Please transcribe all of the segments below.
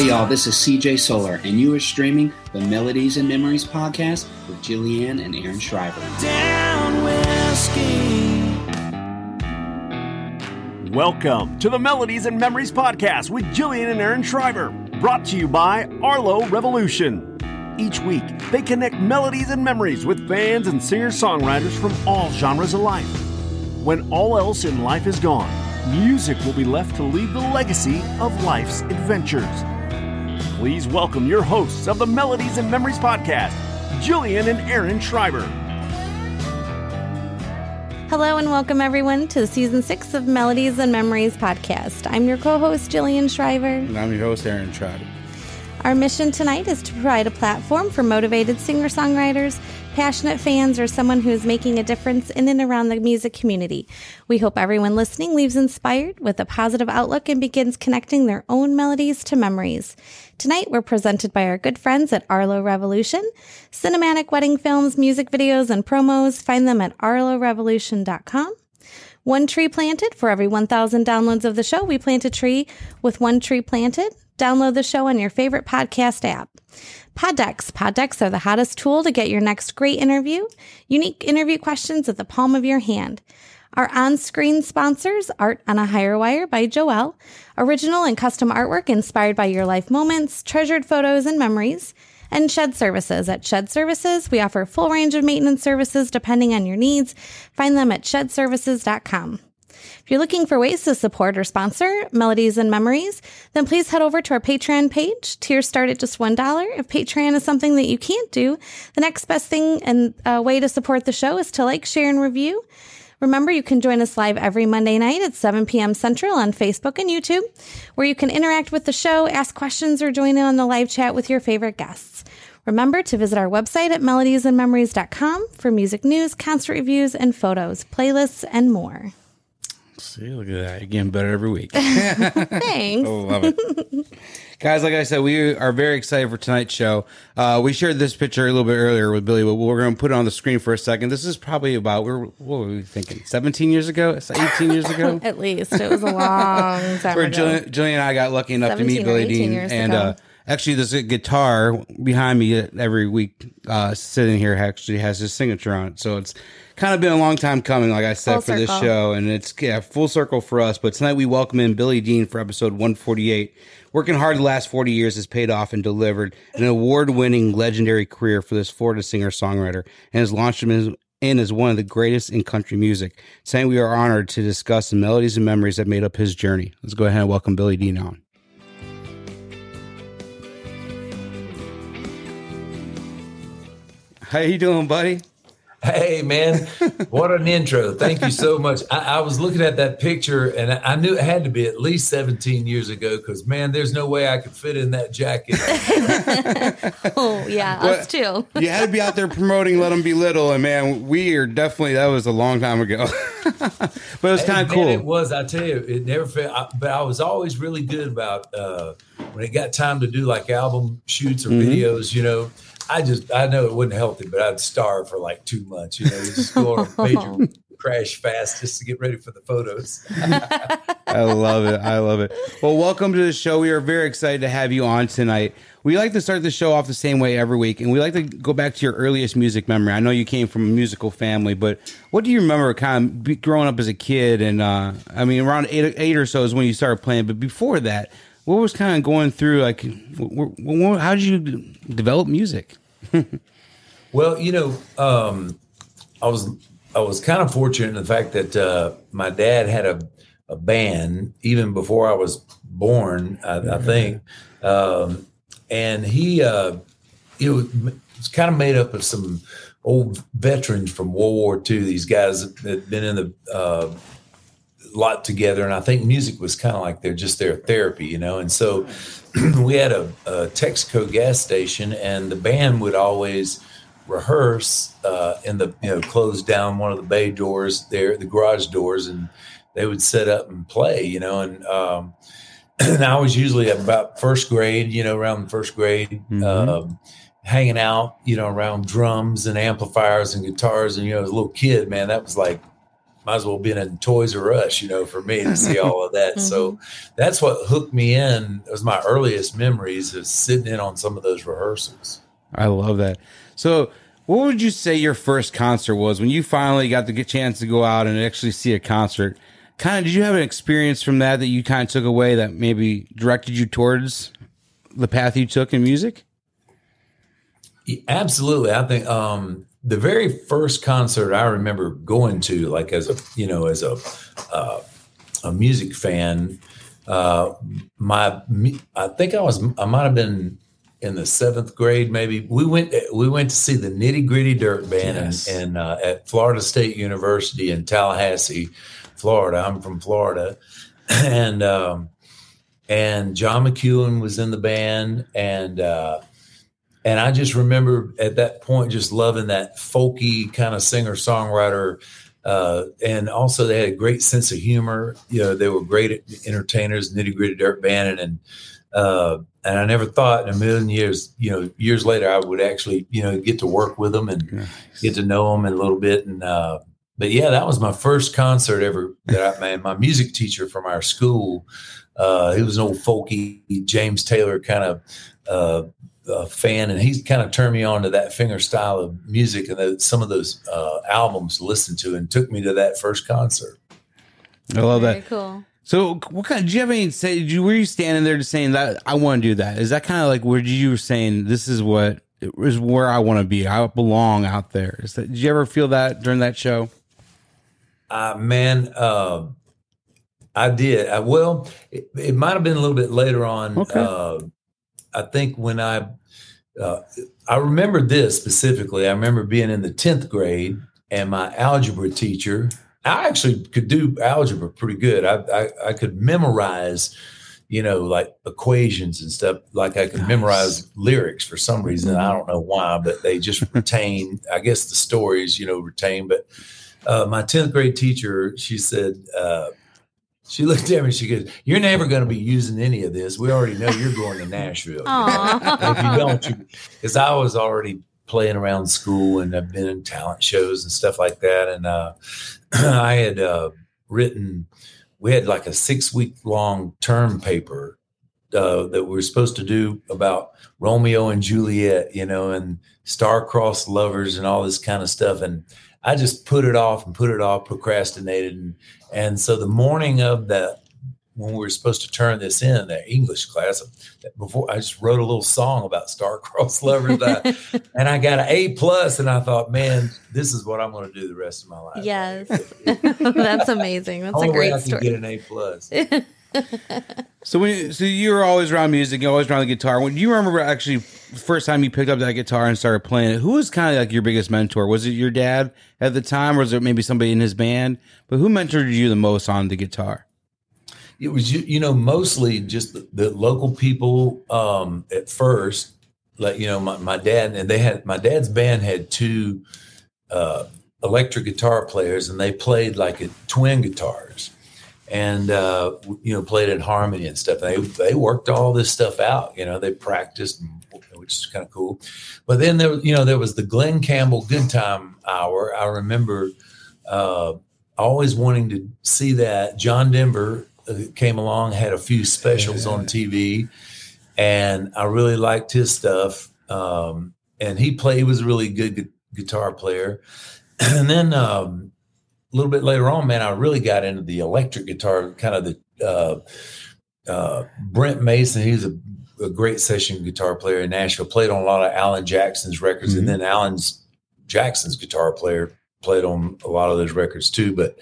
Hey y'all, this is CJ Solar, and you are streaming the Melodies and Memories podcast with Jillian and Aaron Shriver. Down. Welcome to the Melodies and Memories podcast with Jillian and Aaron Shriver, brought to you by Arlo Revolution. Each week, they connect melodies and memories with fans and singer songwriters from all genres of life. When all else in life is gone, music will be left to leave the legacy of life's adventures. Please welcome your hosts of the Melodies and Memories podcast, Jillian and Aaron Schreiber. Hello and welcome everyone to season six of Melodies and Memories podcast. I'm your co-host Jillian Shriver. And I'm your host, Aaron Trout. Our mission tonight is to provide a platform for motivated singer-songwriters, passionate fans, or someone who is making a difference in and around the music community. We hope everyone listening leaves inspired with a positive outlook and begins connecting their own melodies to memories. Tonight, we're presented by our good friends at Arlo Revolution. Cinematic wedding films, music videos, and promos, find them at arlorevolution.com. One tree planted. For every 1,000 downloads of the show, we plant a tree with one tree planted. Download the show on your favorite podcast app. Poddex. Poddex are the hottest tool to get your next great interview. Unique interview questions at the palm of your hand. Our on-screen sponsors, Art on a Higher Wire by Joelle, original and custom artwork inspired by your life moments, treasured photos and memories, and Shed Services. At Shed Services, we offer a full range of maintenance services depending on your needs. Find them at shedservices.com. If you're looking for ways to support or sponsor Melodies and Memories, then please head over to our Patreon page. Tiers start at just $1. If Patreon is something that you can't do, the next best thing and uh, way to support the show is to like, share, and review. Remember, you can join us live every Monday night at 7 p.m. Central on Facebook and YouTube, where you can interact with the show, ask questions, or join in on the live chat with your favorite guests. Remember to visit our website at melodiesandmemories.com for music news, concert reviews, and photos, playlists, and more. See, look at that. You're getting better every week. Thanks. Oh, love it. Guys, like I said, we are very excited for tonight's show. Uh, we shared this picture a little bit earlier with Billy, but we're going to put it on the screen for a second. This is probably about, we're, what were we thinking, 17 years ago? 18 years ago? At least. It was a long time Where ago. Jillian, Jillian and I got lucky enough to meet Billy Dean. years And ago. uh, actually, this guitar behind me every week uh, sitting here actually has his signature on it. So it's kind of been a long time coming, like I said, Full for this show. And it's yeah, full circle for us. But tonight we welcome in Billy Dean for episode 148. Working hard the last 40 years has paid off and delivered an award winning legendary career for this Florida singer songwriter and has launched him as in as one of the greatest in country music. Saying we are honored to discuss the melodies and memories that made up his journey. Let's go ahead and welcome Billy Dean on. How you doing, buddy? Hey man, what an intro! Thank you so much. I, I was looking at that picture and I, I knew it had to be at least 17 years ago because man, there's no way I could fit in that jacket. Oh, yeah, us too. You had to be out there promoting "Let Them Be Little," and man, we are definitely that was a long time ago, but it was kind of cool. It was. I tell you, it never felt. I, but I was always really good about uh, when it got time to do like album shoots or Mm-hmm. videos. You know, I just I know it wasn't healthy, but I'd starve for like two months. You know, just go on a major crash fast just to get ready for the photos. I love it. I love it. Well, welcome to the show. We are very excited to have you on tonight. We like to start the show off the same way every week, and we like to go back to your earliest music memory. I know you came from a musical family, but what do you remember kind of growing up as a kid? And uh, I mean, around eight, eight or so is when you started playing, but before that, what was kind of going through? Like, wh- wh- how did you develop music? Well, you know, um, I was I was kind of fortunate in the fact that uh, my dad had a, a band even before I was born. I, I think, um, and he uh, it was, it was kind of made up of some old veterans from World War II. These guys that had been in the uh, lot together, and I think music was kind of like they're just their therapy, you know. And so we had a, a Texaco gas station, and the band would always rehearse uh, in the you know close down one of the bay doors there, the garage doors, and they would set up and play, you know. And um, and I was usually about first grade, you know, around first grade. Um, hanging out, you know, around drums and amplifiers and guitars. And, you know, as a little kid, man, that was like might as well been in Toys R Us, you know, for me to see all of that. So that's what hooked me in. It was my earliest memories of sitting in on some of those rehearsals. I love that. So, what would you say your first concert was when you finally got the chance to go out and actually see a concert? Kind of, did you have an experience from that that you kind of took away that maybe directed you towards the path you took in music? Yeah, Absolutely. I think um, the very first concert I remember going to, like as a you know as a uh, a music fan, uh, my I think I was I might have been in the seventh grade maybe. We went we went to see the Nitty Gritty Dirt Band Yes. in, in uh, at Florida State University in Tallahassee, Florida. I'm from Florida, and um, and John McEuen was in the band and. And I just remember at that point just loving that folky kind of singer songwriter. Uh, and also they had a great sense of humor. You know, they were great entertainers, nitty gritty dirt band. And, uh, and I never thought in a million years, you know, years later, I would actually, you know, get to work with them and get to know them a little bit. And, uh, but yeah, that was my first concert ever that I, man, my music teacher from our school, uh, he was an old folky James Taylor kind of, uh, uh, fan, and he kind of turned me on to that finger style of music and those, some of those uh, albums to listen to, and took me to that first concert. I love Very that. cool. So, what kind? Did you have any say? Did you were you standing there just saying that I want to do that? Is that kind of like where you were saying this is what is where I want to be? I belong out there. Is that? Did you ever feel that during that show? Uh, man, uh, I did. I, well, it, it might have been a little bit later on. Okay. Uh, I think when I, uh, I remember this specifically. I remember being in the tenth grade, and my algebra teacher. I actually could do algebra pretty good. I I, I could memorize, you know, like equations and stuff. Like I could Nice. memorize lyrics for some reason. I don't know why, but they just retain. I guess the stories, you know, retain. But uh, my 10th grade teacher, she said, uh, she looked at me, she goes, You're never going to be using any of this. We already know you're going to Nashville. If you don't, because I was already playing around school and I've been in talent shows and stuff like that. And uh, I had uh, written, we had like a six week long term paper uh, that we were supposed to do about Romeo and Juliet, you know, and star-crossed lovers and all this kind of stuff. And I just put it off and put it off, procrastinated, and and so the morning of that, when we were supposed to turn this in, that English class, before I just wrote a little song about star-crossed lovers, I- and I got an A plus, and I thought, man, this is what I'm going to do the rest of my life. Yes. That's amazing. That's a Only way great I can story. get an A plus. So when so you were always around music, you always around the guitar. When do you remember actually the first time you picked up that guitar and started playing it? Who was kind of like your biggest mentor? Was it your dad at the time, or was it maybe somebody in his band? But who mentored you the most on the guitar? it was you, you know mostly just the, the local people um at first like you know my, my dad and they had my dad's band had two uh electric guitar players and they played like a twin guitars and uh you know played in harmony and stuff. They they worked all this stuff out you know they practiced which is kind of cool. But then there was you know there was the glen campbell good time hour. I remember uh always wanting to see that. John denver uh, came along had a few specials on tv and i really liked his stuff um and he played he was a really good gu- guitar player. And then um a little bit later on man i really got into the electric guitar kind of the uh uh brent mason he's a, a great session guitar player in nashville played on a lot of alan jackson's records and then alan's jackson's guitar player played on a lot of those records too but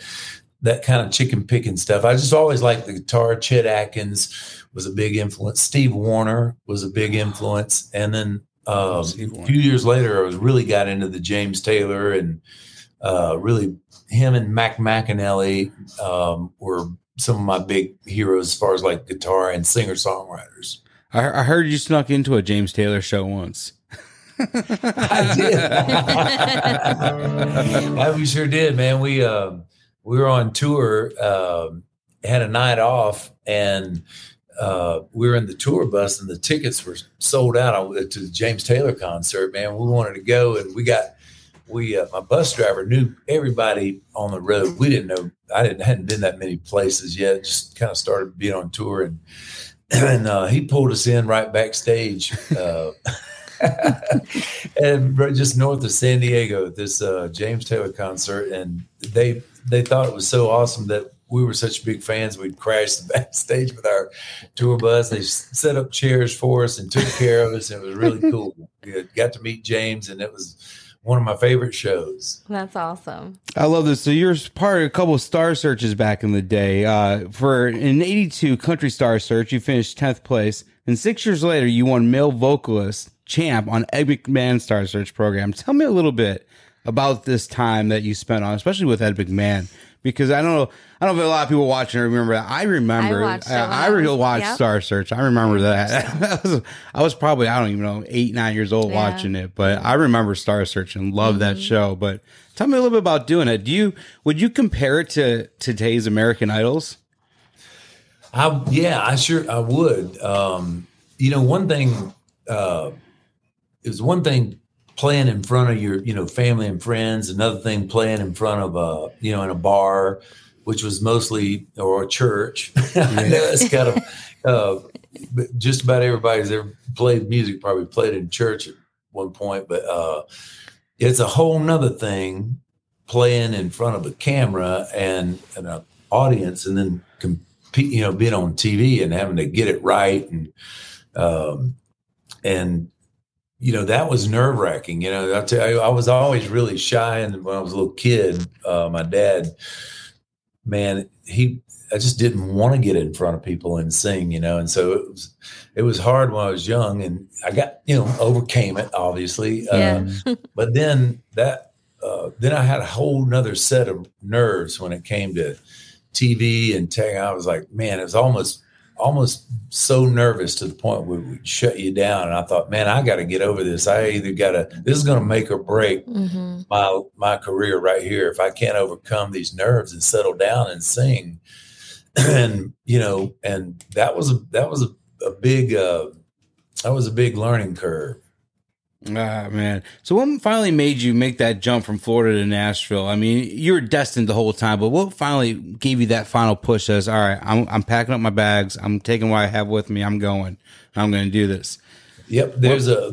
that kind of chicken picking stuff. I just always liked the guitar. Chet Atkins was a big influence. Steve Wariner was a big influence. And then um, a few years later, I was really got into the James Taylor and uh, really him and Mac McAnally um, were some of my big heroes as far as like guitar and singer songwriters. I, I heard you snuck into a James Taylor show once. I did. Yeah, we sure did, man. We um, we were on tour, um, had a night off, and uh, we were in the tour bus, and the tickets were sold out to the James Taylor concert. Man, we wanted to go, and we got we uh, my bus driver knew everybody on the road. We didn't know. I didn't hadn't been that many places yet. Just kind of started being on tour, and and uh, he pulled us in right backstage. Uh, and just north of San Diego, at this uh, James Taylor concert, and they they thought it was so awesome that we were such big fans. We'd crash the backstage with our tour bus. They set up chairs for us and took care of us. And it was really cool. We got to meet James, and it was one of my favorite shows. That's awesome. I love this. So you're part of a couple of star searches back in the day. Uh, for an 82 country star search, you finished 10th place. And six years later, you won male vocalist champ on Ed McMahon Star Search program. Tell me a little bit about this time that you spent on, especially with Ed McMahon, because I don't know, I don't know if a lot of people watching remember that. I remember, I watched it I, I I really watched yep. Star Search. I remember that. I, was, I was probably, I don't even know, eight, nine years old Yeah. watching it, but I remember Star Search and loved that show. But tell me a little bit about doing it. Do you, would you compare it to, to today's American Idols? I yeah, I sure I would. Um, you know, one thing uh, it was one thing playing in front of your you know family and friends. Another thing playing in front of a you know in a bar, which was mostly or a church. I know it's kind of uh, just about everybody's ever played music probably played in church at one point, but uh, it's a whole nother thing playing in front of a camera and, and an audience and then compete, you know, being on TV and having to get it right. And, um, and, you know, that was nerve wracking. You know, I tell you, I was always really shy. And when I was a little kid, uh, my dad, man, he, I just didn't want to get in front of people and sing, you know, and so it was, it was hard when I was young, and I got, you know, overcame it, obviously. Yeah. Uh, but then that, uh, then I had a whole nother set of nerves when it came to TV and tech. I was like, man, it was almost, almost so nervous to the point where we shut you down. And I thought, man, I got to get over this. I either got to, this is going to make or break hmm my my career right here if I can't overcome these nerves and settle down and sing. and you know, and that was a that was a, a big uh that was a big learning curve. Ah, man. So what finally made you make that jump from Florida to Nashville? I mean, you were destined the whole time, but what finally gave you that final push as, all right, I'm, I'm packing up my bags. I'm taking what I have with me. I'm going. I'm going to do this. Yep, there's a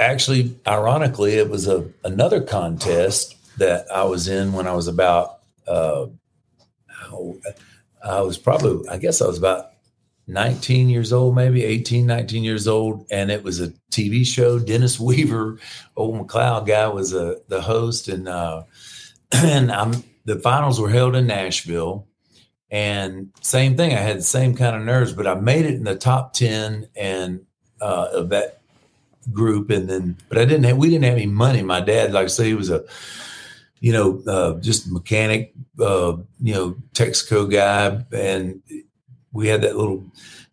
actually ironically it was a another contest that I was in when I was about uh I was probably I guess I was about 19 years old maybe 18 19 years old and it was a TV show Dennis Weaver old McCloud guy was a the host and uh and I'm the finals were held in Nashville and same thing I had the same kind of nerves but I made it in the top 10 and uh, of that group, and then but I didn't have we didn't have any money. My dad, like I say, he was a you know uh, just mechanic, uh, you know Texaco guy, and we had that little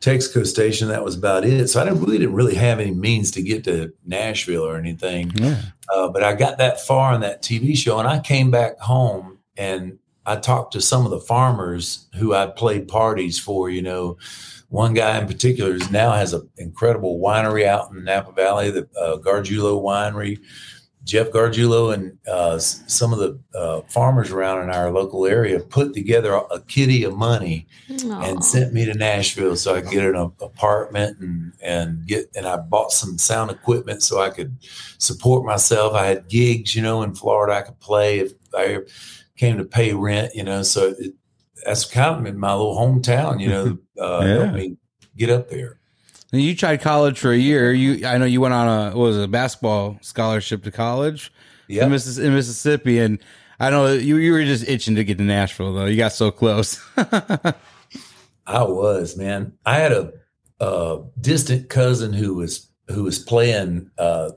Texaco station. That was about it. So I didn't really didn't really have any means to get to Nashville or anything. Yeah. Uh, but I got that far on that TV show, and I came back home and I talked to some of the farmers who I played parties for. You know, one guy in particular is now has an incredible winery out in Napa Valley, the uh, Gargiulo Winery. Jeff Gargiulo and uh, some of the uh, farmers around in our local area put together a, a kitty of money and sent me to Nashville so I could get an a- apartment and and get and I bought some sound equipment so I could support myself. I had gigs, you know, in Florida I could play if I came to pay rent, you know. So it, that's kind of my little hometown, you know. Uh, Yeah. helped me get up there. And you tried college for a year. You, I know you went on a, what was it, a basketball scholarship to college Yeah, in, Missis- in Mississippi. And I know you, you were just itching to get to Nashville though. You got so close. I was man. I had a, a distant cousin who was who was playing uh,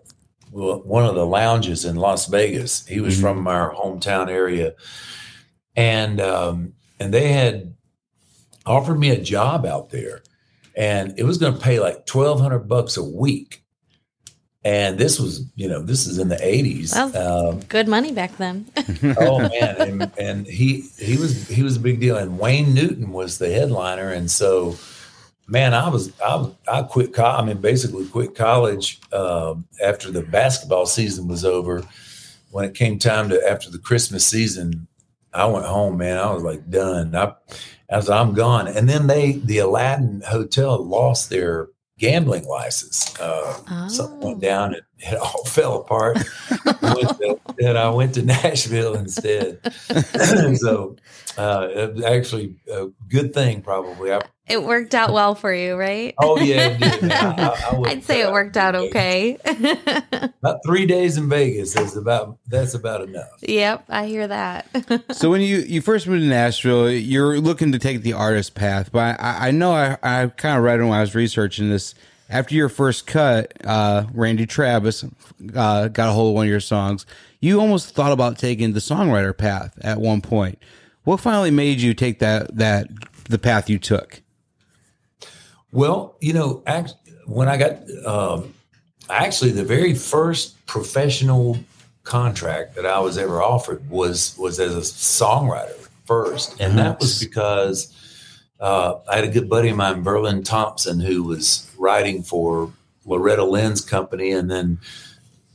one of the lounges in Las Vegas. He was Mhm. from our hometown area, and um, and they had offered me a job out there, and it was going to pay like twelve hundred bucks a week. And this was, you know, this is in the eighties. That Um, Good money back then. oh man and, and he he was he was a big deal and wayne newton was the headliner and so man i was i, I quit co- i mean basically quit college uh, after the basketball season was over when it came time to after the Christmas season, I went home, man. I was like done. I, as I'm gone, and then they the Aladdin Hotel lost their gambling license. Uh, Oh. Something went down and it all fell apart. I went to- and I went to Nashville instead. so uh, actually a good thing, probably. I, It worked out well for you, right? oh yeah, it did. I, I- I wouldn't I'd say it worked out Vegas. okay. About three days in Vegas is about that's about enough. yep, I hear that. So when you, you first moved to Nashville, you're looking to take the artist path, but I, I know I, I kind of read when I was researching this. After your first cut, uh, Randy Travis uh, got a hold of one of your songs. You almost thought about taking the songwriter path at one point. What finally made you take that that the path you took? Well, you know, act, when I got um, actually the very first professional contract that I was ever offered was was as a songwriter first, and that was because uh, I had a good buddy of mine, Verlon Thompson, who was writing for Loretta Lynn's company, and then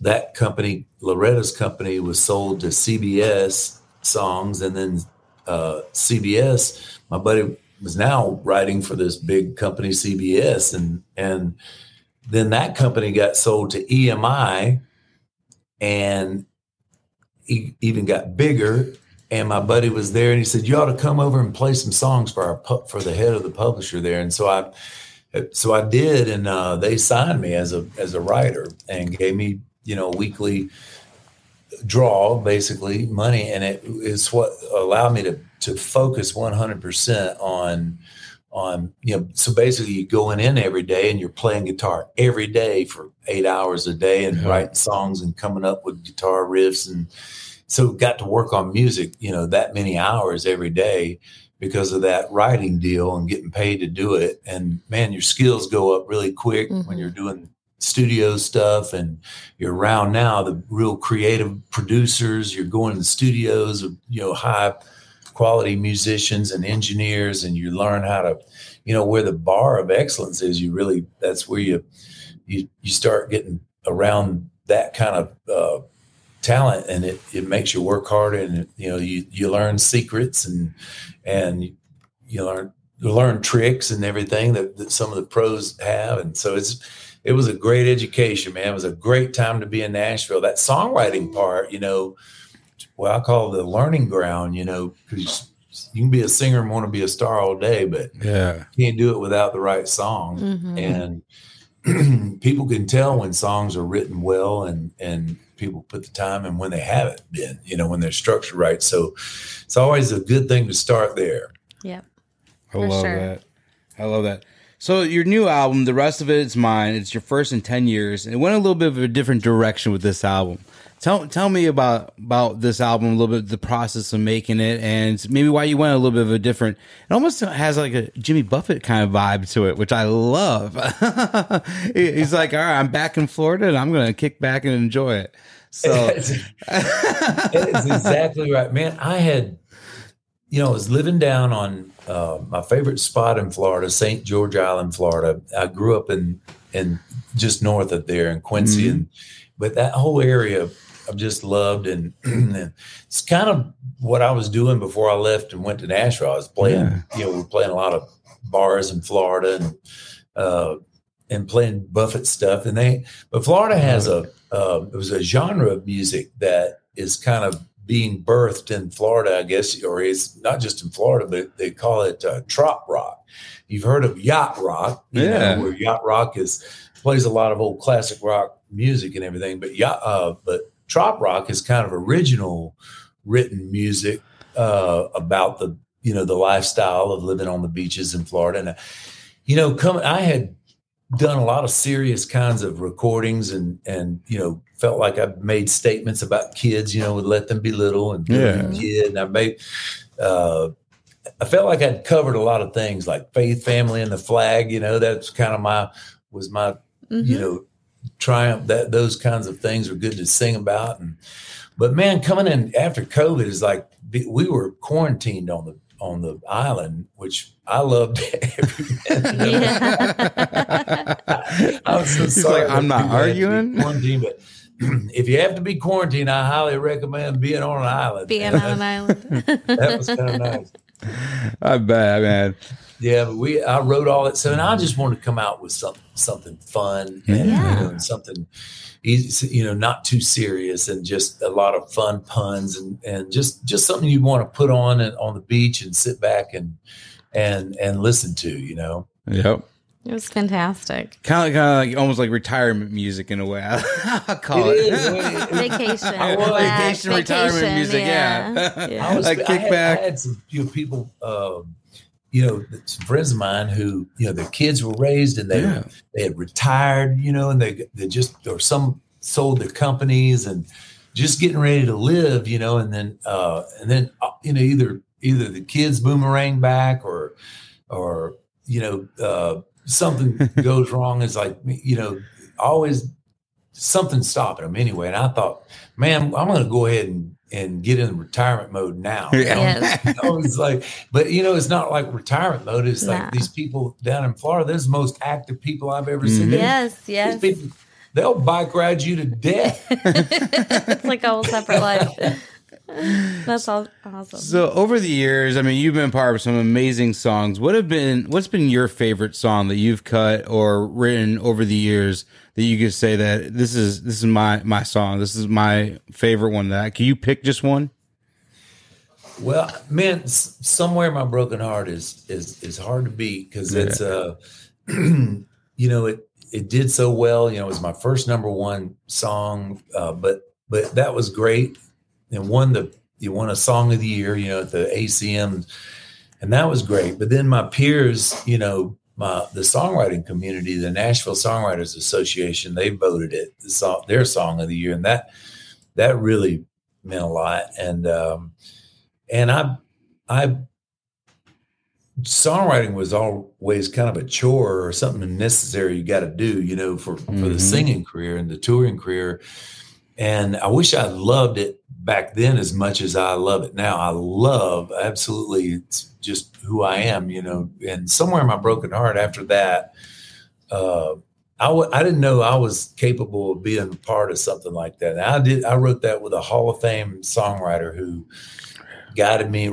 that company, Loretta's company, was sold to CBS Songs, and then uh, CBS. My buddy was now writing for this big company, CBS, and and then that company got sold to EMI, and he even got bigger. And my buddy was there, and he said, "You ought to come over and play some songs for our for the head of the publisher there." And so I, so I did, and uh, they signed me as a as a writer and gave me you know weekly draw basically money and it is what allowed me to to focus 100% on on you know so basically you're going in every day and you're playing guitar every day for eight hours a day and Yeah. writing songs and coming up with guitar riffs and so got to work on music you know that many hours every day because of that writing deal and getting paid to do it and man your skills go up really quick when Mhm. you're doing studio stuff and you're around now the real creative producers you're going to studios of you know high quality musicians and engineers and you learn how to you know where the bar of excellence is you really that's where you you you start getting around that kind of uh, talent and it it makes you work harder and you know you you learn secrets and and you learn you learn tricks and everything that, that some of the pros have and so it's it was a great education man it was a great time to be in nashville that songwriting part you know well i call it the learning ground you know because you can be a singer and want to be a star all day but Yeah. you can't do it without the right song Mhm. and people can tell when songs are written well and and people put the time and when they haven't been you know when they're structured right so it's always a good thing to start there Yep. I love sure. that. I love that. So your new album, the rest of it is mine. It's your first in ten years, and it went a little bit of a different direction with this album. Tell tell me about about this album, a little bit the process of making it, and maybe why you went a little bit of a different. It almost has like a Jimmy Buffett kind of vibe to it, which I love. He's like, all right, I'm back in Florida, and I'm going to kick back and enjoy it. So it's, exactly right man i had you know i was living down on uh, my favorite spot in florida st george island florida i grew up in in just north of there in quincy Mhm. and but that whole area i've just loved and, and it's kind of what i was doing before i left and went to nashville i was playing Yeah. you know we we're playing a lot of bars in florida and uh and playing buffett stuff and they but florida has a uh, it was a genre of music that is kind of being birthed in Florida, I guess, or is not just in Florida, but they call it uh, trop rock. You've heard of yacht rock, you Yeah. know, where yacht rock is plays a lot of old classic rock music and everything, but yacht, uh, but trop rock is kind of original written music uh, about the you know the lifestyle of living on the beaches in Florida, and uh, you know, coming, I had done a lot of serious kinds of recordings and and you know felt like I made statements about kids you know would let them be little and Yeah. a kid and I made uh I felt like I'd covered a lot of things like faith family and the flag you know that's kind of my was my Mhm. you know triumph that those kinds of things are good to sing about and but man coming in after covid is like we were quarantined on the on the island which i loved every minute. Yeah. I was so He's sorry like, I'm not people had to be arguing. quarantined, but if you have to be quarantined, I highly recommend being on an island. Being on an island. that was kind of nice. I bet, man. Yeah, but we I wrote all that. So and I just wanted to come out with something something fun and, Yeah. you know, something easy, you know, not too serious and just a lot of fun puns and and just just something you want to put on and on the beach and sit back and and and listen to, you know. Yep. It was fantastic. Kind of, kind of like almost like retirement music in a way. I call it. It is. It- Vacation. I was- relax, Vacation, retirement music, yeah. yeah. I was Like I kick had. I had some you know, people, um, you know, some friends of mine who you know their kids were raised and they Yeah. they had retired, you know, and they they just or some sold their companies and just getting ready to live, you know, and then uh, and then uh, you know either either the kids boomerang back or or you know uh, something goes wrong. It's like you know always something stopping them anyway. And I thought, man, I'm going to go ahead and and get in retirement mode now. you know? Yes. You know, it's like, but you know, it's not like retirement mode. It's Nah. like these people down in Florida. They're the most active people I've ever seen. Mhm. They- Yes, these yes. people, they'll bike ride you to death. it's like a whole separate life. That's all awesome. So over the years, I mean, you've been part of some amazing songs. What have been what's been your favorite song that you've cut or written over the years that you could say that this is this is my my song. This is my favorite one. That can you pick just one? Well, man, s- somewhere my broken heart is is is hard to beat because it's uh, you know, it it did so well. You know, it was my first number one song, uh, but but that was great and won the you won a song of the year. You know, at the ACM, and that was great. But then my peers, you know, my the songwriting community, the Nashville Songwriters Association, they voted it the song, their song of the year, and that that really meant a lot. And um, and I I songwriting was always kind of a chore or something necessary you got to do, you know, for for Mhm. the singing career and the touring career. And I wish I loved it back then as much as I love it now. I love absolutely it's just who I am, you know. And somewhere in my broken heart after that, uh, I w- I didn't know I was capable of being part of something like that. And I did. I wrote that with a Hall of Fame songwriter who guided me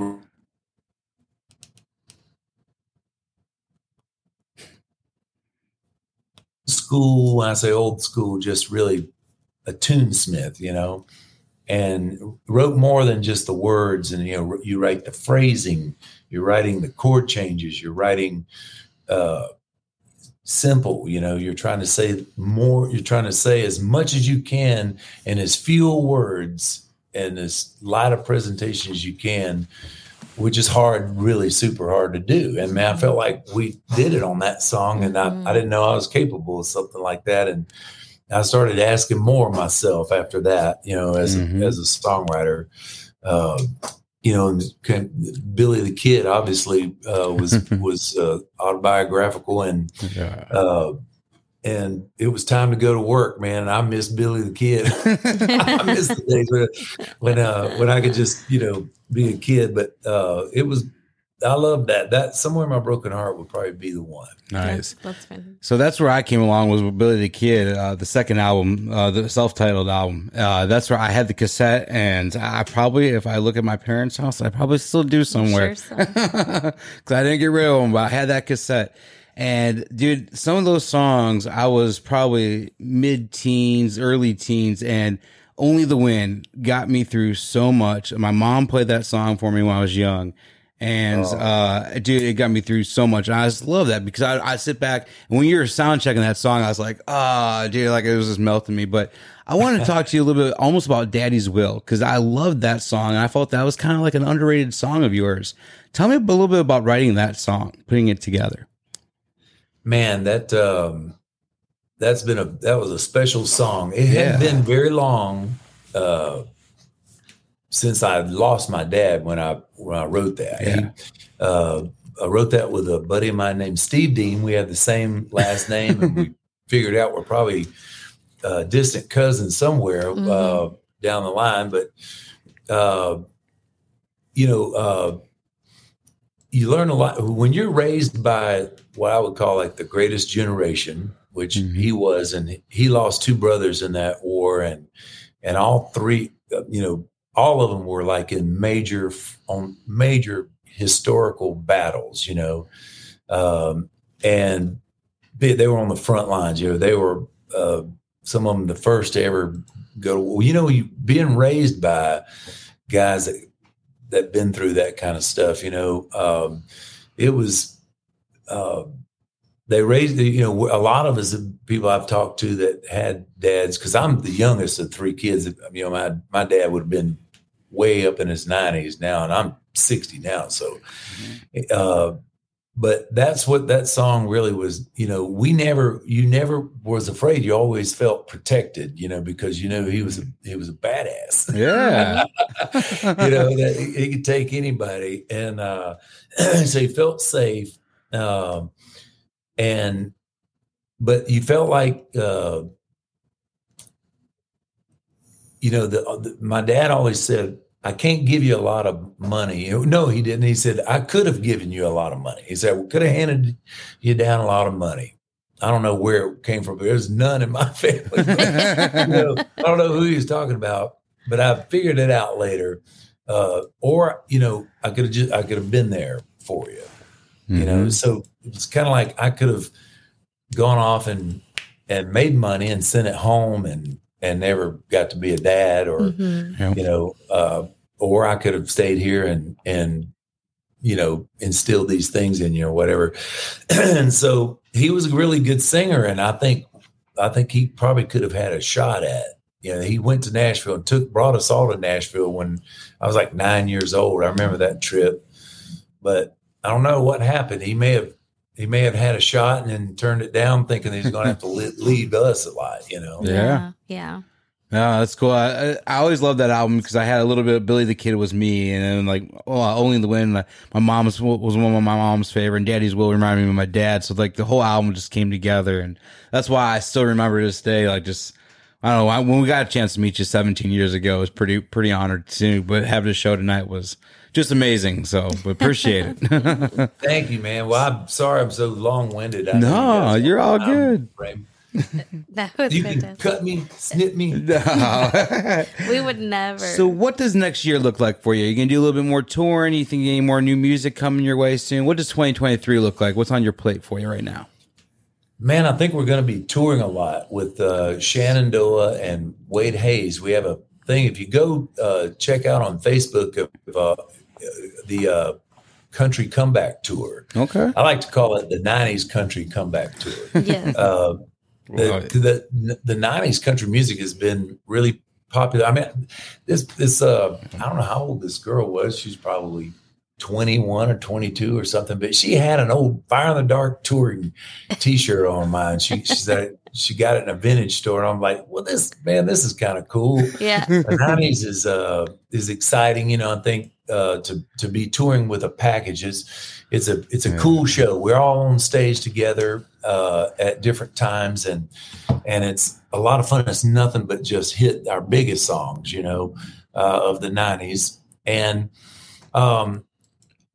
school when i say old school just really a tunesmith you know and wrote more than just the words and you know you write the phrasing you're writing the chord changes you're writing uh simple you know you're trying to say more you're trying to say as much as you can in as few words and as light a presentation as you can which is hard, really super hard to do. And man, I felt like we did it on that song, and I, I didn't know I was capable of something like that. And I started asking more of myself after that, you know, as Mhm. a, as a songwriter. Uh, you know, and can- Billy the Kid obviously uh, was was uh, autobiographical, and Yeah. uh, and it was time to go to work, man. And I miss Billy the Kid. I miss the days when when, uh, when I could just you know be a kid. But uh, it was I love that. That somewhere in my broken heart would probably be the one. nice. That's fun. So that's where I came along was with Billy the Kid, uh, the second album, uh, the self-titled album. Uh, that's where I had the cassette, and I probably, if I look at my parents' house, I probably still do somewhere Sure because I didn't get rid of them, but I had that cassette. And dude, some of those songs, I was probably mid-teens, early teens, and only the wind got me through so much. My mom played that song for me when I was young. And, uh, dude, it got me through so much. And I just love that because I, I sit back and when you were sound checking that song, I was like, ah, dude, like it was just melting me. But I wanted to talk to you a little bit almost about Daddy's Will because I loved that song. And I felt that was kind of like an underrated song of yours. Tell me a little bit about writing that song, putting it together. Man, that um, that's been a that was a special song. It hadn't been very long uh, since I lost my dad when I when I wrote that. Yeah. He, uh, I wrote that with a buddy of mine named Steve Dean. We have the same last name, and we figured out we're probably uh, distant cousins somewhere uh, Mhm. down the line. But uh, you know, uh, you learn a lot when you're raised by what I would call like the greatest generation, which Mhm. he was, and he lost two brothers in that war, and and all three, uh, you know, all of them were like in major on major historical battles, you know, um, and they, they were on the front lines. You know, they were uh, some of them the first to ever go. Well, you know, you being raised by guys that that been through that kind of stuff. You know, um, it was. Uh, they raised, you know, a lot of us, the people I've talked to that had dads, because I'm the youngest of three kids. You know, my my dad would have been way up in his 90s now, and I'm 60 now. So, uh, but that's what that song really was. You know, we never, you never was afraid. You always felt protected. You know, because you know he was a he was a badass. Yeah. you know that he, he could take anybody, and uh, so he felt safe. Um, and but you felt like uh, you know the, the my dad always said I can't give you a lot of money. No, he didn't. He said I could have given you a lot of money. He said we could have handed you down a lot of money. I don't know where it came from, but there's none in my family. You know, I don't know who he was talking about, but I figured it out later. Uh, or you know, I could have just I could have been there for you. You know, so it's kind of like I could have gone off and and made money and sent it home and and never got to be a dad or Mhm. Yeah. you know, uh, or I could have stayed here and and you know instilled these things in you or whatever. and so he was a really good singer, and I think I think he probably could have had a shot at. You know, he went to Nashville and took brought us all to Nashville when I was like nine years old. I remember that trip, but I don't know what happened. He may have he may have had a shot and then turned it down, thinking he's going to have to li- leave us a lot. You know, Yeah. Yeah. Yeah, that's cool. I, I I always loved that album because I had a little bit of Billy the Kid was me, and then like oh, only the wind. like, My mom's was one of my mom's favorite, and Daddy's will remind me of my dad. So like the whole album just came together, and that's why I still remember this day. Like just I don't know I- when we got a chance to meet you 17 years ago, it was pretty pretty honored too. But having the show tonight was just amazing. So we appreciate it. Thank you, man. Well, I'm sorry I'm so long winded. No, you're all good. That was You can cut me, snip me. No. We would never. So, what does next year look like for you? You gonna do a little bit more touring? You think any more new music coming your way soon? What does 2023 look like? What's on your plate for you right now? Man, I think we're going to be touring a lot with uh, Shenandoah and Wade Hayes. We have a thing. If you go uh, check out on Facebook of uh, the uh, Country Comeback Tour, Okay. I like to call it the '90s Country Comeback Tour. yes. Uh, Love it. the, the the '90s country music has been really popular. I mean, this this uh, I don't know how old this girl was. She's probably 21 or 22 or something, but she had an old Fire in the Dark touring T-shirt on mine. She she said she got it in a vintage store, and I'm like, well, this man, this is kind of cool. yeah. The '90s is uh is exciting, you know. I think uh, to to be touring with a package is it's a it's a Yeah. cool show. We're all on stage together uh, at different times, and and it's a lot of fun. It's nothing but just hit our biggest songs, you know, uh, of the '90s, and um,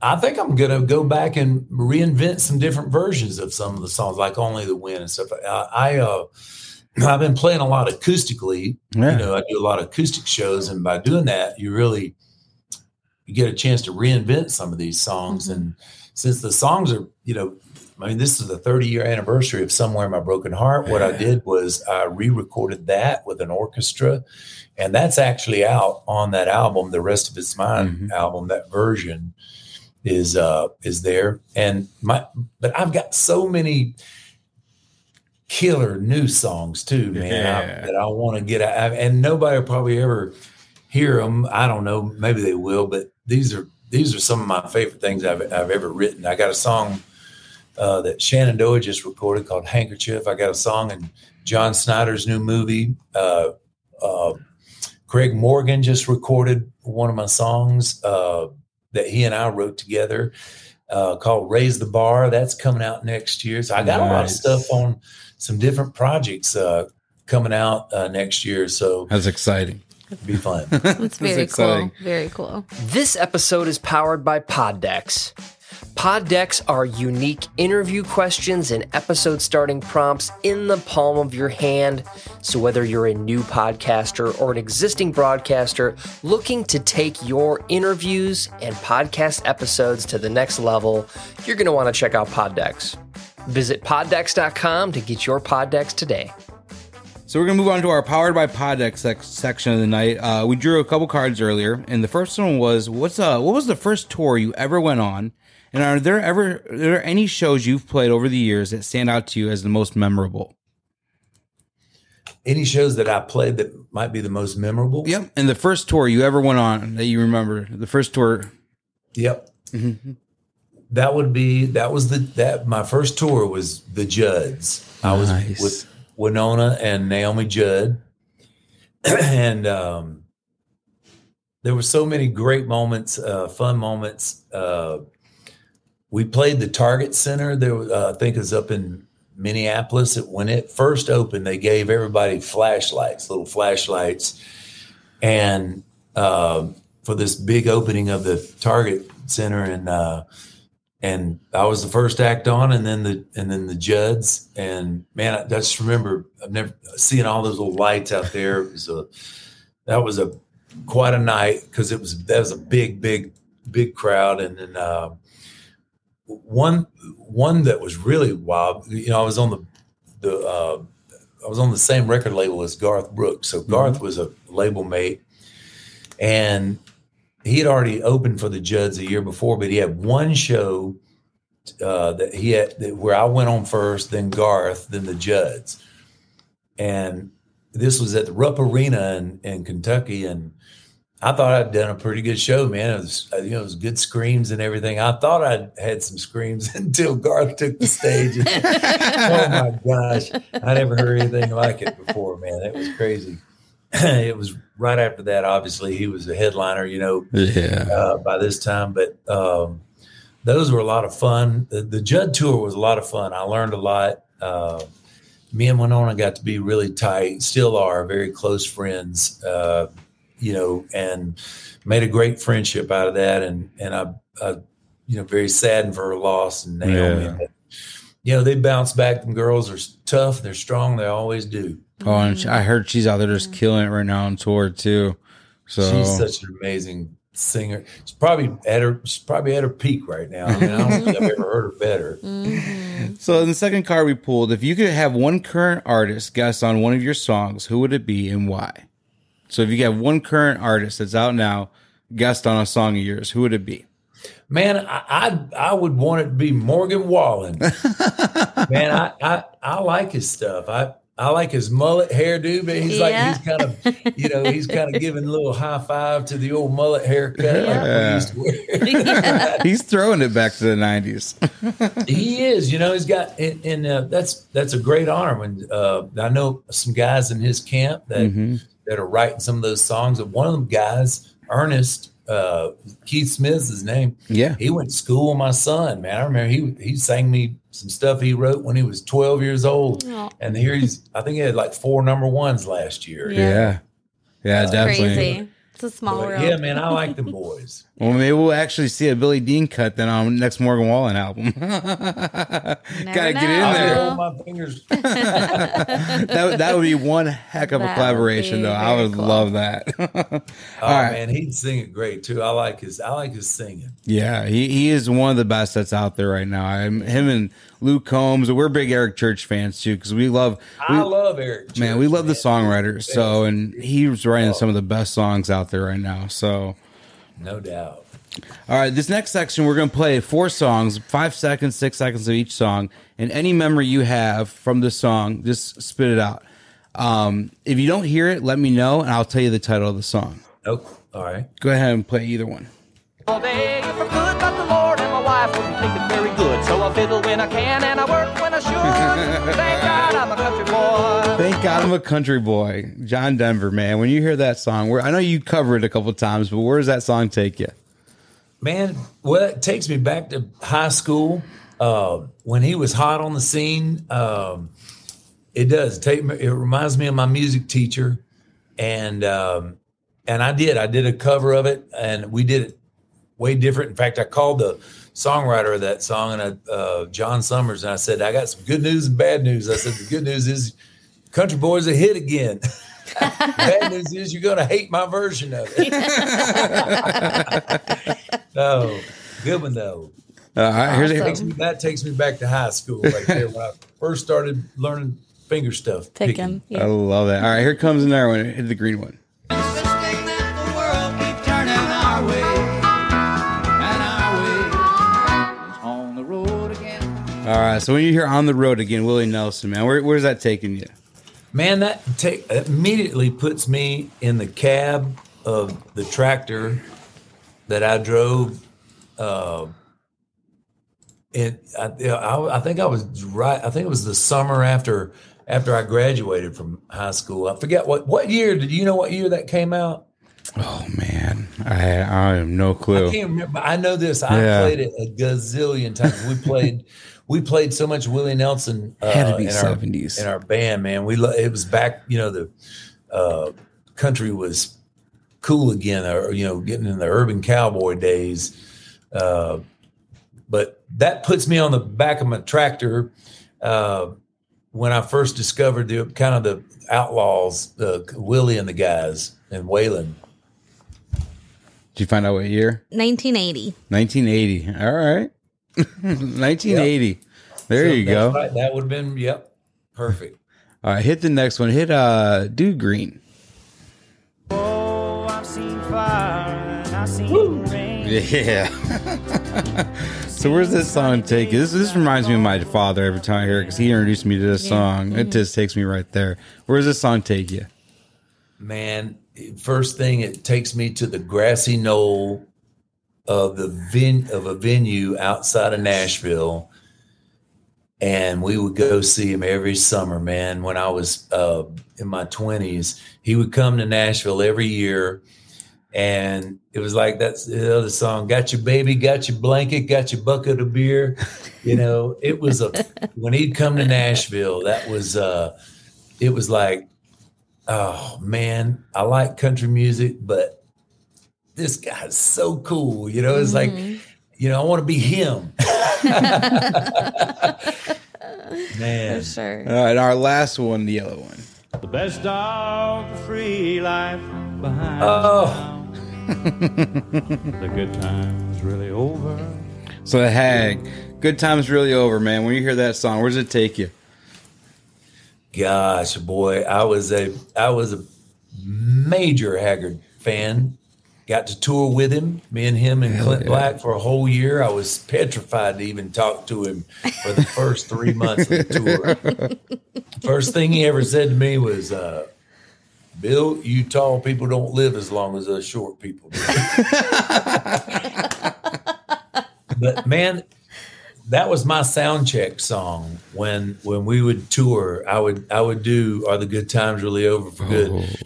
I think I'm gonna go back and reinvent some different versions of some of the songs, like "Only the Wind" and stuff. I, I uh, I've been playing a lot acoustically Yeah. you know, I do a lot of acoustic shows, and by doing that, you really you get a chance to reinvent some of these songs. Mhm. And since the songs are, you know, I mean, this is the 30 year anniversary of Somewhere in My Broken Heart. What I did was I re-recorded that with an orchestra, and that's actually out on that album, the Rest of It's Mine Mhm. album. That version is uh is there, and my but I've got so many killer new songs too, man. Yeah. I, that I want to get out, and nobody will probably ever hear them. I don't know, maybe they will, but these are these are some of my favorite things I've I've ever written. I got a song uh, that Shenandoah just recorded called "Handkerchief." I got a song in John Schneider's new movie. Uh, uh, Craig Morgan just recorded one of my songs uh, that he and I wrote together uh, called "Raise the Bar." That's coming out next year. So I got a lot of stuff on some different projects uh, coming out uh, next year. So That's exciting. Be fun. It's very cool. exciting. Very cool. This episode is powered by Poddex. Poddex are unique interview questions and episode starting prompts in the palm of your hand. So, whether you're a new podcaster or an existing broadcaster looking to take your interviews and podcast episodes to the next level, you're going to want to check out Poddex. Visit poddex.com to get your Poddex today. So we're gonna move on to our powered by Podex sec- section of the night. Uh, we drew a couple cards earlier, and the first one was what's uh what was the first tour you ever went on, and are there ever are there any shows you've played over the years that stand out to you as the most memorable? Any shows that I played that might be the most memorable? Yep. And the first tour you ever went on that you remember, the first tour. Yep. That would be that was the that my first tour was the Judds. I was with Winona and Naomi Judd, and um, there were so many great moments, uh, fun moments. Uh, we played the Target Center. There, uh, I think, it was up in Minneapolis. When it first opened, they gave everybody flashlights, little flashlights, and uh, for this big opening of the Target Center, and and I was the first act on, and then the and then the Judds, and man, I just remember I've never seeing all those little lights out there. It was a that was a quite a night because it was that was a big, big, big crowd, and then uh, one one that was really wild. You know, I was on the the uh, I was on the same record label as Garth Brooks, so Garth was a label mate, and he had already opened for the Judds a year before, but he had one show uh, that he had that, where I went on first, then Garth, then the Judds, and this was at the Rupp Arena in, in Kentucky, and I thought I'd done a pretty good show, man. It was, uh, you know, it was good screams and everything. I thought I'd had some screams until Garth took the stage. And, oh my gosh, I never heard anything like it before, man. It was crazy. it was right after that. Obviously, he was a headliner, you know, Yeah. uh, by this time. But um, those were a lot of fun. The, the Judd tour was a lot of fun. I learned a lot. Uh, me and Winona got to be really tight, still are very close friends, uh, you know, and made a great friendship out of that. And and I, I you know, very saddened for her loss and Naomi. Yeah. But, you know, they bounce back. Them girls are tough. They're strong. They always do. Oh, and she- I heard she's out there just killing it right now on tour too. So She's such an amazing singer. She's probably at her. She's probably at her peak right now. I mean, I don't think I've ever heard her better. Mm-hmm. So in the second card we pulled, if you could have one current artist guest on one of your songs, who would it be and why? So if you have one current artist that's out now, guest on a song of yours, who would it be? Man, I I, I would want it to be Morgan Wallen. Man, I, I I like his stuff. I I like his mullet hairdo, but he's like he's kind of you know he's kind of giving a little high five to the old mullet haircut like we used to wear. He's throwing it back to the nineties. he is, you know, he's got and, and uh, that's that's a great honor. When uh, I know some guys in his camp that Mm-hmm. that are writing some of those songs. And one of them guys, Ernest uh, Keith Smith's his name. Yeah. He went to school with my son, man. I remember he he sang me some stuff he wrote when he was 12 years old. Aw. And here he's I think he had like four number ones last year. Yeah. Yeah. Yeah, definitely. Crazy. It's a small But world. yeah, man, I like them boys. Well, maybe we'll actually see a Billy Dean cut then on next Morgan Wallen album. Gotta get in know. I'll there. hold my fingers. that, that would be one heck of a That would collaboration, though. I would cool. love that. Oh All right. man, he'd sing it great too. I like his I like his singing. Yeah, he, he is one of the best that's out there right now. I'm, him and Luke Combs, we're big Eric Church fans too because we love we, I love Eric. man, we love the songwriter. So, and he's writing oh. some of the best songs out there right now. So, No doubt. all right, this next section we're gonna play four songs, five seconds, six seconds of each song, and any memory you have from the song, just spit it out. Um, if you don't hear it, let me know, and I'll tell you the title of the song. Oh, all right. Go ahead and play either one. All day if I could, but the Lord and my wife wouldn't think it very good. So I fiddle when I can and I work when I should. Thank God I'm a country boy. Thank God I'm a country boy. John Denver, man. When you hear that song, where I know you cover it a couple times, but where does that song take you? Man, well, it takes me back to high school uh, when he was hot on the scene. Um, it does take me. It reminds me of my music teacher, and um, and I did. I did a cover of it, and we did it way different. In fact, I called the songwriter of that song, and I, uh, John Summers, and I said, "I got some good news and bad news." I said, "The good news is, Country Boys a hit again." bad news is you're going to hate my version of it. no, good one though. Uh, all right, here's Takes me, that takes me back to high school right there when I first started learning finger stuff. Picking. I Yeah. love that. All right, here comes another one. Hit the green one. All right, so when you hear "On the Road" again, Willie Nelson, man, where, where's that taking you? Man, that take immediately puts me in the cab of the tractor that I drove. Uh, it, I, I, I think I was right. I think it was the summer after after I graduated from high school. I forget what what year. Did you know what year that came out? Oh man, I I have no clue. I can't remember. I know this. I Yeah. played it a gazillion times. We played, we played so much Willie Nelson. Uh, Had to be in our- 70s. in our band. Man, we lo- it was back. You know, the uh, country was cool again, or you know, getting in the urban cowboy days. Uh, but that puts me on the back of my tractor uh, when I first discovered the kind of the outlaws, uh, Willie and the guys, and Waylon. Did you find out what year? 1980. 1980. All right, 1980. There So you go. Right, that would have been yep, perfect. All right, hit the next one. Hit uh, Dude Green. Oh, I've seen fire and I've seen rain. Yeah. so where's this song take you? This this reminds me of my father every time I hear it because he introduced me to this song. It just takes me right there. Where does this song take you? Man, first thing it takes me to the grassy knoll of the ven- of a venue outside of Nashville, and we would go see him every summer. Man, when I was uh, in my twenties, he would come to Nashville every year, and it was like that's the other song. Got your baby, got your blanket, got your bucket of beer. You know, it was a when he'd come to Nashville. That was uh, it was like oh man, I like country music, but this guy's so cool. You know, it's like, mm-hmm. you know, I want to be him. man, Sure. All right, our last one, the yellow one. The best of the free life behind. oh, The good times really over. So the hag, good times really over, man. When you hear that song, where does it take you? gosh, boy, I was a I was a major Haggard fan. Got to tour with him, me and him and Clint Black for a whole year. I was petrified to even talk to him for the first three months of the tour. First thing he ever said to me was, uh, "Bill, you tall people don't live as long as us short people do." but man, that was my sound check song when when we would tour. I would I would do "Are the Good Times Really Over for Good?"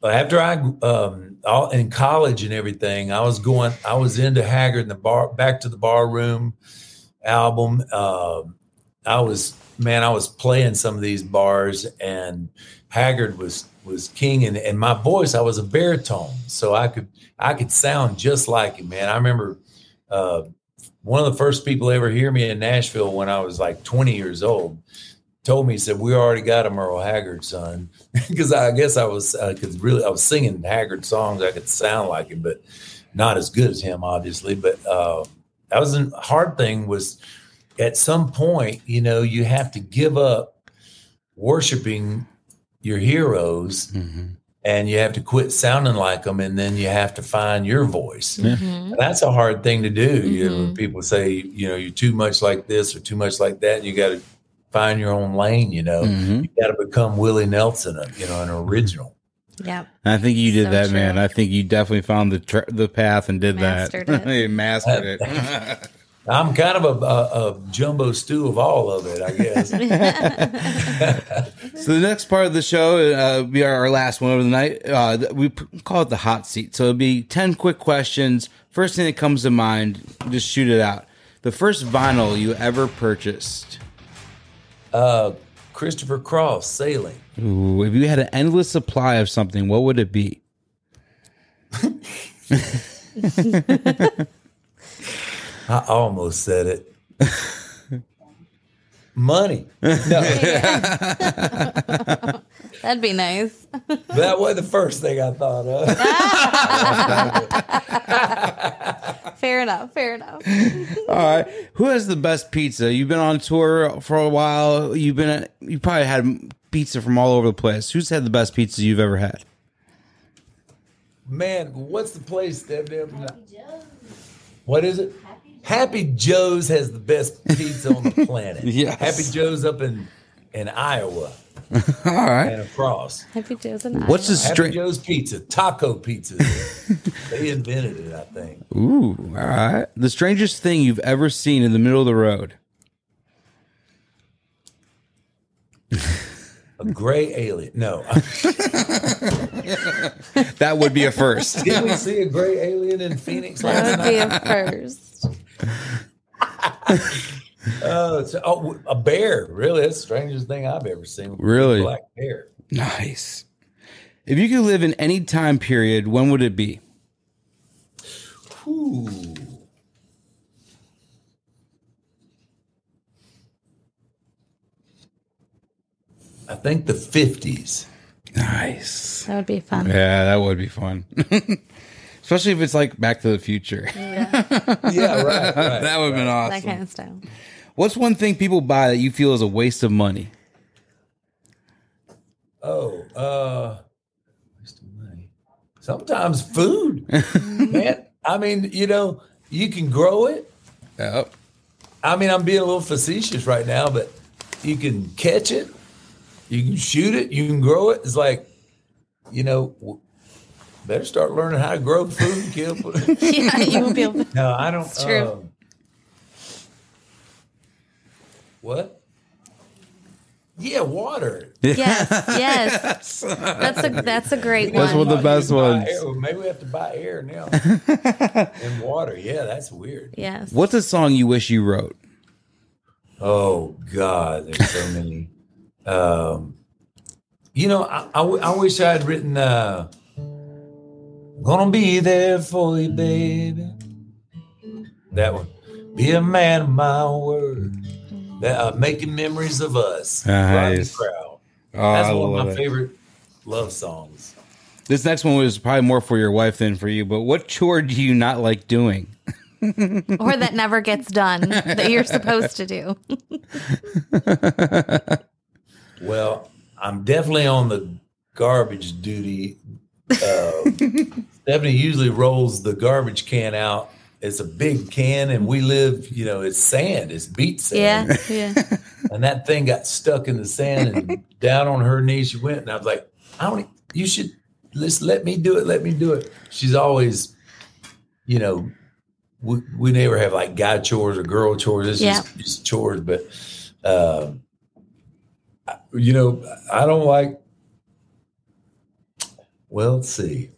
But after I um all in college and everything, I was going. I was into Haggard and the bar, back to the bar room album. Um I was man, I was playing some of these bars, and Haggard was was king. And, and my voice, I was a baritone, so I could I could sound just like him. Man, I remember. Uh, one of the first people ever hear me in Nashville when I was like 20 years old told me, he said, we already got a Merle Haggard son. Cause I guess I was, uh, cause really I was singing Haggard songs. I could sound like him, but not as good as him, obviously. But, uh, that was a hard thing was at some point, you know, you have to give up worshiping your heroes and you have to quit sounding like them and then you have to find your voice. And that's a hard thing to do. You know, when people say, you know, you're too much like this or too much like that, And you got to find your own lane, you know. You got to become Willie Nelson, uh, you know, an original. Yep. I think you did So that, true. man. I think you definitely found the tr- the path and did Mastered that. it. Mastered it. I'm kind of a, a, a jumbo stew of all of it, I guess. So the next part of the show uh, will be our, our last one of the night. Uh, we p- call it the hot seat. So it'll be ten quick questions. First thing that comes to mind, just shoot it out. The first vinyl you ever purchased. Uh, Christopher Cross, Sailing. Ooh, if you had an endless supply of something, what would it be? I almost said it. Money. No, That'd be nice. that was the first thing I thought of. Fair enough. Fair enough. All right. Who has the best pizza? You've been on tour for a while. You've been you probably had pizza from all over the place. Who's had the best pizza you've ever had? Man, what's the place that What is it? Happy Joe's has the best pizza on the planet. Yes. Happy Joe's up in in Iowa All right. and across. Happy Joe's and What's the Happy strange? Joe's Pizza, taco pizza. they invented it, I think. Ooh, all right. The strangest thing you've ever seen in the middle of the road. A gray alien. No. That would be a first. Did we see a gray alien in Phoenix That last would be night? a first. Uh, oh, it's, oh, a bear. Really? That's the strangest thing I've ever seen. Really? Black bear. nice. If you could live in any time period, when would it be? Ooh. I think the 50s. Nice. That would be fun. Yeah, that would be fun. Especially if it's like Back to the Future. Yeah, right. right. that would have been That awesome. kind of style. What's one thing people buy that you feel is a waste of money? Oh, uh, waste of money. Sometimes food, man. I mean, you know, you can grow it. Yep. I mean, I'm being a little facetious right now, but you can catch it, you can shoot it, you can grow it. It's like, you know, w- better start learning how to grow food, kid. Yeah, you won't be able to. no, I don't. It's true. um, what? Yeah, water. Yes, yes. That's a that's a great one. That's one of the best ones. air. Maybe we have to buy air now and water. Yeah, that's weird. Yes. What's a song you wish you wrote? Oh God, there's so many. Um, you know, I I wish I had written. Uh, Gonna be there for you, baby. That one. Be a man of my word. That uh, making memories of us. Rodney Nice. Crowell. Oh, I That's one of my it. favorite love songs. This next one was probably more for your wife than for you, but what chore do you not like doing? Or that never gets done that you're supposed to do. Well, I'm definitely on the garbage duty. Uh, Stephanie usually rolls the garbage can out. It's a big can, and we live, you know, it's sand, it's beach sand. Yeah, yeah. And that thing got stuck in the sand, and down on her knees she went. And I was like, I don't, you should just let me do it, let me do it. She's always, you know, we, we never have like guy chores or girl chores. It's Yeah. just, just chores. But, um, I- you know, I don't like, well, let's see.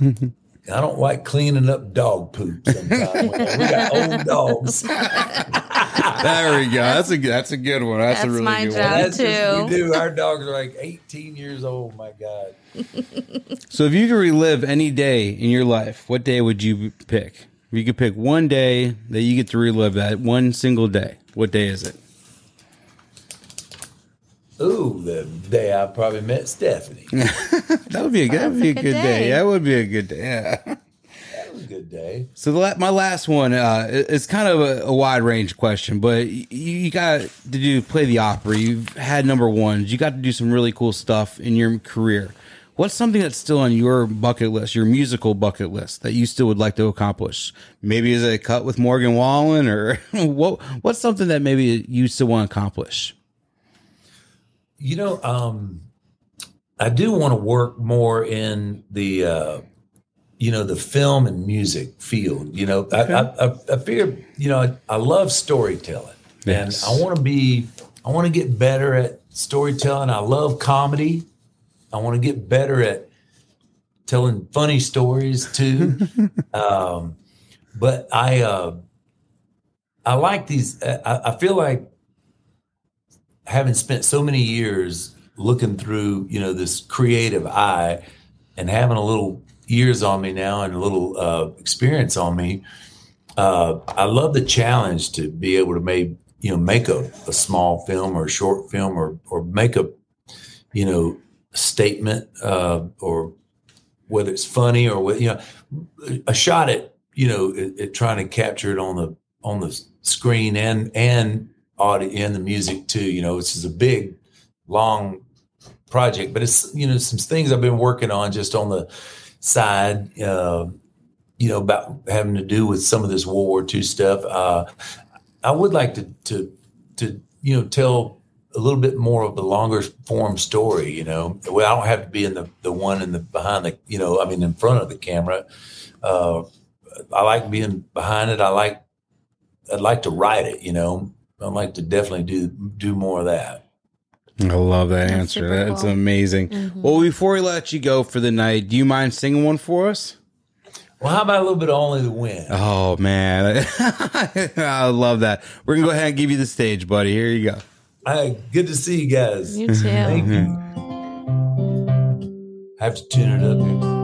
I don't like cleaning up dog poop sometimes. we got old dogs. There we go. That's a that's a good one. That's, a really my good job. one. That's just- we do. Our dogs are like 18 years old. My God. So if you could relive any day in your life, what day would you pick? If you could pick one day that you get to relive that one single day, what day is it? Ooh, the day I probably met Stephanie. That would be a good, that would be a good good day. day. That would be a good day. Yeah. That was a good day. So the, my last one uh, is kind of a, a wide range question, but you, you got to do play the opera. You've had number ones. You got to do some really cool stuff in your career. What's something that's still on your bucket list, your musical bucket list, that you still would like to accomplish? Maybe is it a cut with Morgan Wallen, or what? What's something that maybe you still want to accomplish? You know, um, I do want to work more in the, uh, you know, the film and music field. You know, I, I, I, I figure, you know, I, I love storytelling, Yes. and I want to be, I want to get better at storytelling. I love comedy. I want to get better at telling funny stories too. um, but I, uh, I like these. I, I feel like having spent so many years looking through, you know, this creative eye and having a little years on me now and a little uh, experience on me, uh, I love the challenge to be able to make you know make a, a small film or a short film or or make a you know statement uh, or whether it's funny or what you know a shot at you know at, at trying to capture it on the on the screen and and audio and the music too. You know, this is a big long project, but it's you know some things I've been working on just on the side. Uh, you know about having to do with some of this World War II stuff. Uh, I would like to to to you know tell a little bit more of the longer form story. You know, well, I don't have to be in the the one in the behind the you know I mean in front of the camera. Uh, I like being behind it. I like I'd like to write it. You know, I'd like to definitely do do more of that. I love that That's answer. That's cool. amazing. Mhm. Well, before we let you go for the night, do you mind singing one for us? Well, how about a little bit of only the wind? Oh man, I love that. We're gonna go ahead and give you the stage, buddy. Here you go. Hi, good to see you guys. You too. Thank you. I have to tune it up here.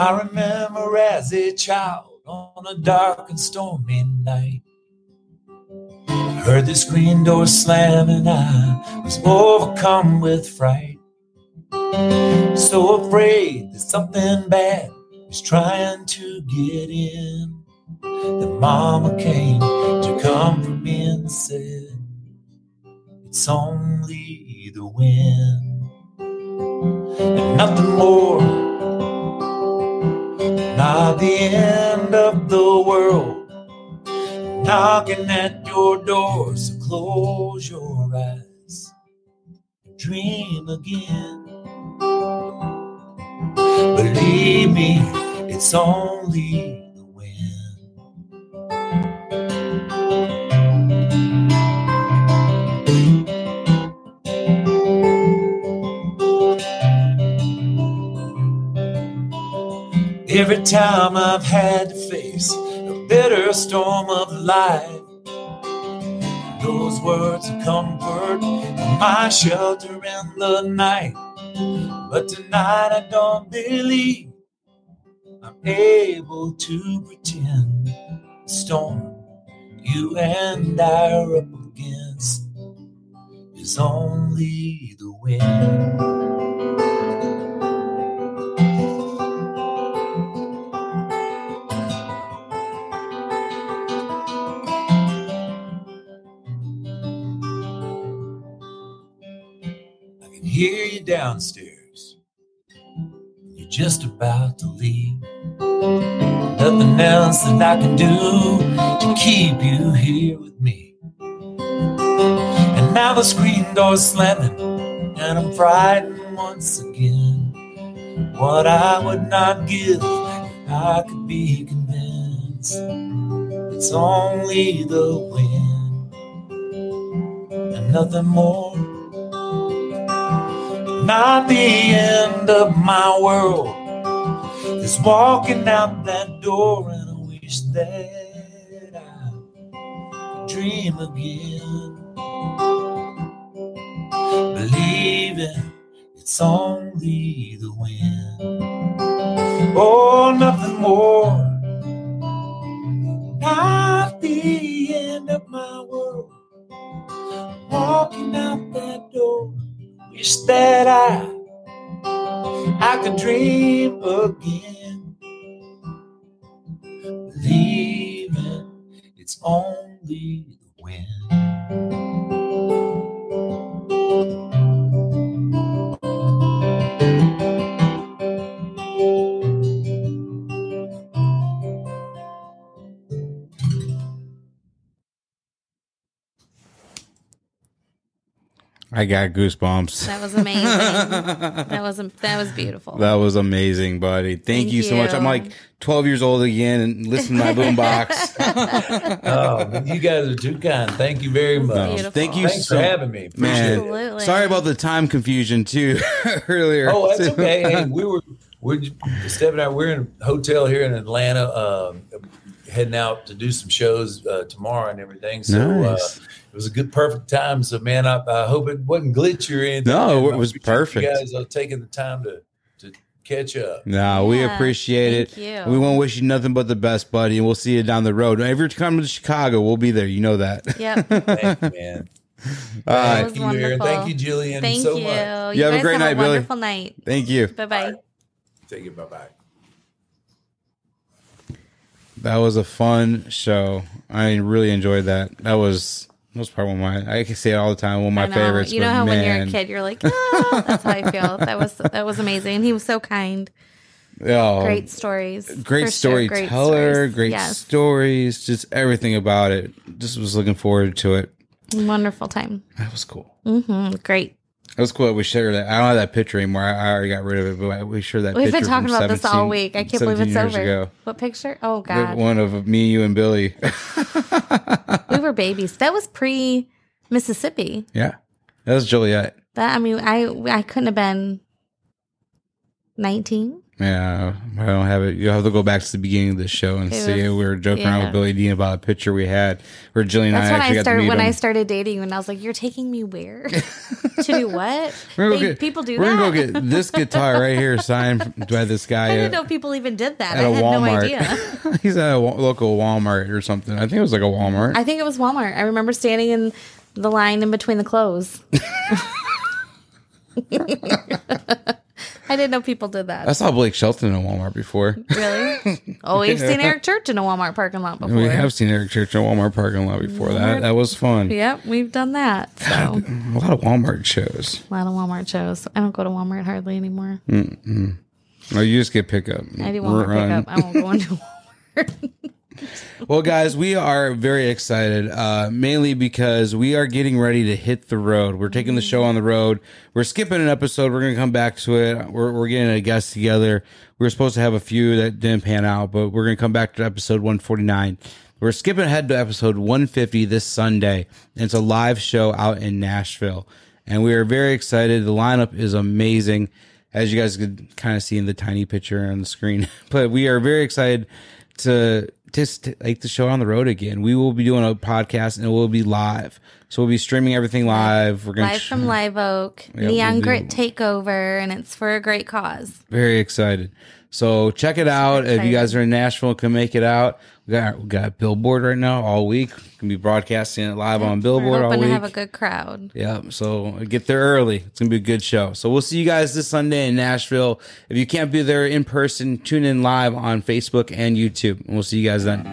I remember as a child on a dark and stormy night. I Heard the screen door slam and I was overcome with fright. So afraid that something bad was trying to get in. The mama came to comfort me and said, It's only the wind. And nothing more. Not the end of the world knocking at your door, so close your eyes, dream again. Believe me, it's only Every time I've had to face a bitter storm of life, those words of comfort are my shelter in the night. But tonight I don't believe I'm able to pretend the storm you and I are up against is only the wind. Downstairs. You're just about to leave. Nothing else that I can do to keep you here with me. And now the screen door's slamming, and I'm frightened once again. What I would not give if I could be convinced it's only the wind and nothing more. Not the end of my world is walking out that door, and I wish that I dream again. Believing it's only the wind. Oh, nothing more. Not the end of my world. Walking out that door. That I I could dream again. Believing it's only I got goosebumps. That was amazing. that was that was beautiful. That was amazing, buddy. Thank, Thank you so much. I'm like 12 years old again and listen to my boombox. Oh, you guys are too kind. Thank you very much. Beautiful. Thank you Thanks so for having me. Appreciate Man. Absolutely. sorry about the time confusion too earlier. Oh, that's too. okay. Hey, we were we're Steph and I. We're in a hotel here in Atlanta, um, heading out to do some shows uh, tomorrow and everything. So Nice. uh, it was a good, perfect time. So man, I, I hope it wasn't glitchy or anything. No, man. it was perfect. You guys are taking the time to to catch up. No, we appreciate thank it. you. We want to wish you nothing but the best, buddy, and we'll see you down the road. If you're coming to Chicago, we'll be there. You know that. Yep. Thank you, man. All right. Thank you, Aaron. Thank you, Jillian, Thank so you. much. You have a guys great night, Billy. wonderful night. Thank you. Bye bye. Take it. Bye bye. That was a fun show. I really enjoyed that. That was was probably one of my I can say it all the time. One of my know. favorites. You know how when you're a kid, you're like, ah, that's how I feel. That was that was amazing. He was so kind. oh, Great stories. great For sure. storyteller, great Yes. stories, just everything about it. Just was looking forward to it. Wonderful time. That was cool. hmm Great. That was cool. that We shared that. I don't have that picture anymore. I, already got rid of it, but we shared that. We've been talking about this all week. I can't believe it's over. Ago. What picture? Oh The God. one of me, you, and Billy. we were babies. That was pre Mississippi. yeah, that was Juliet. That I mean, I I couldn't have been nineteen. Yeah, I don't have it. You'll have to go back to the beginning of the show and It see. was- we were joking around with Billy Dean about a picture we had where Jillian and I when actually I got to started meet when him. I started dating and I was like, "You're taking me where to do what? We're They- get, people do we're that. gonna go get this guitar right here signed by this guy I didn't at, know people even did that. at I a had no Walmart. idea. He's at a local Walmart or something. I think it was like a Walmart. I think it was Walmart. I remember standing in the line in between the clothes. I didn't know people did that. I saw Blake Shelton in a Walmart before. really? Oh, we've seen Eric Church in a Walmart parking lot before. We have seen Eric Church in a Walmart parking lot before. That that was fun. Yep, we've done that. So A lot of Walmart shows. a lot of Walmart shows. I don't go to Walmart hardly anymore. No, you just get pickup. I do Walmart Run. pickup. I won't go into Walmart. Well, guys, we are very excited, uh, mainly because we are getting ready to hit the road. We're taking the show on the road. We're skipping an episode. We're going to come back to it. We're, we're getting a guest together. We were supposed to have a few that didn't pan out, but we're going to come back to episode 149. We're skipping ahead to episode 150 this Sunday. And it's a live show out in Nashville. And we are very excited. The lineup is amazing, as you guys could kind of see in the tiny picture on the screen. but we are very excited to just take the show on the road again. We will be doing a podcast and it will be live. So we'll be streaming everything live. We're going Live from Live Oak, Yeah, Neon we'll Grit Takeover, and it's for a great cause. very excited. So check it out. If you guys are in Nashville can make it out, we got we got Billboard right now all week. Can be broadcasting it live on Billboard We're all hoping week. to have a good crowd. Yeah, so get there early. It's gonna be a good show. So we'll see you guys this Sunday in Nashville. If you can't be there in person, tune in live on Facebook and YouTube, and we'll see you guys then.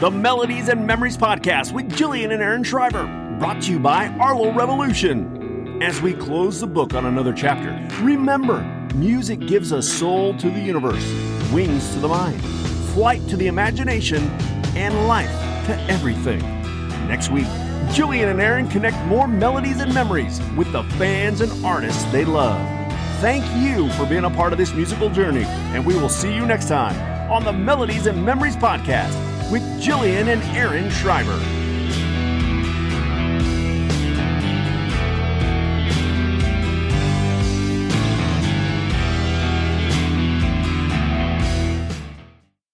The Melodies and Memories Podcast with Jillian and Aaron Shriver, brought to you by Arlo Revolution. As we close the book on another chapter, remember music gives us soul to the universe, wings to the mind, flight to the imagination, and life to everything. Next week, Jillian and Aaron connect more melodies and memories with the fans and artists they love. Thank you for being a part of this musical journey, and we will see you next time on the Melodies and Memories Podcast with Jillian and Aaron Schreiber.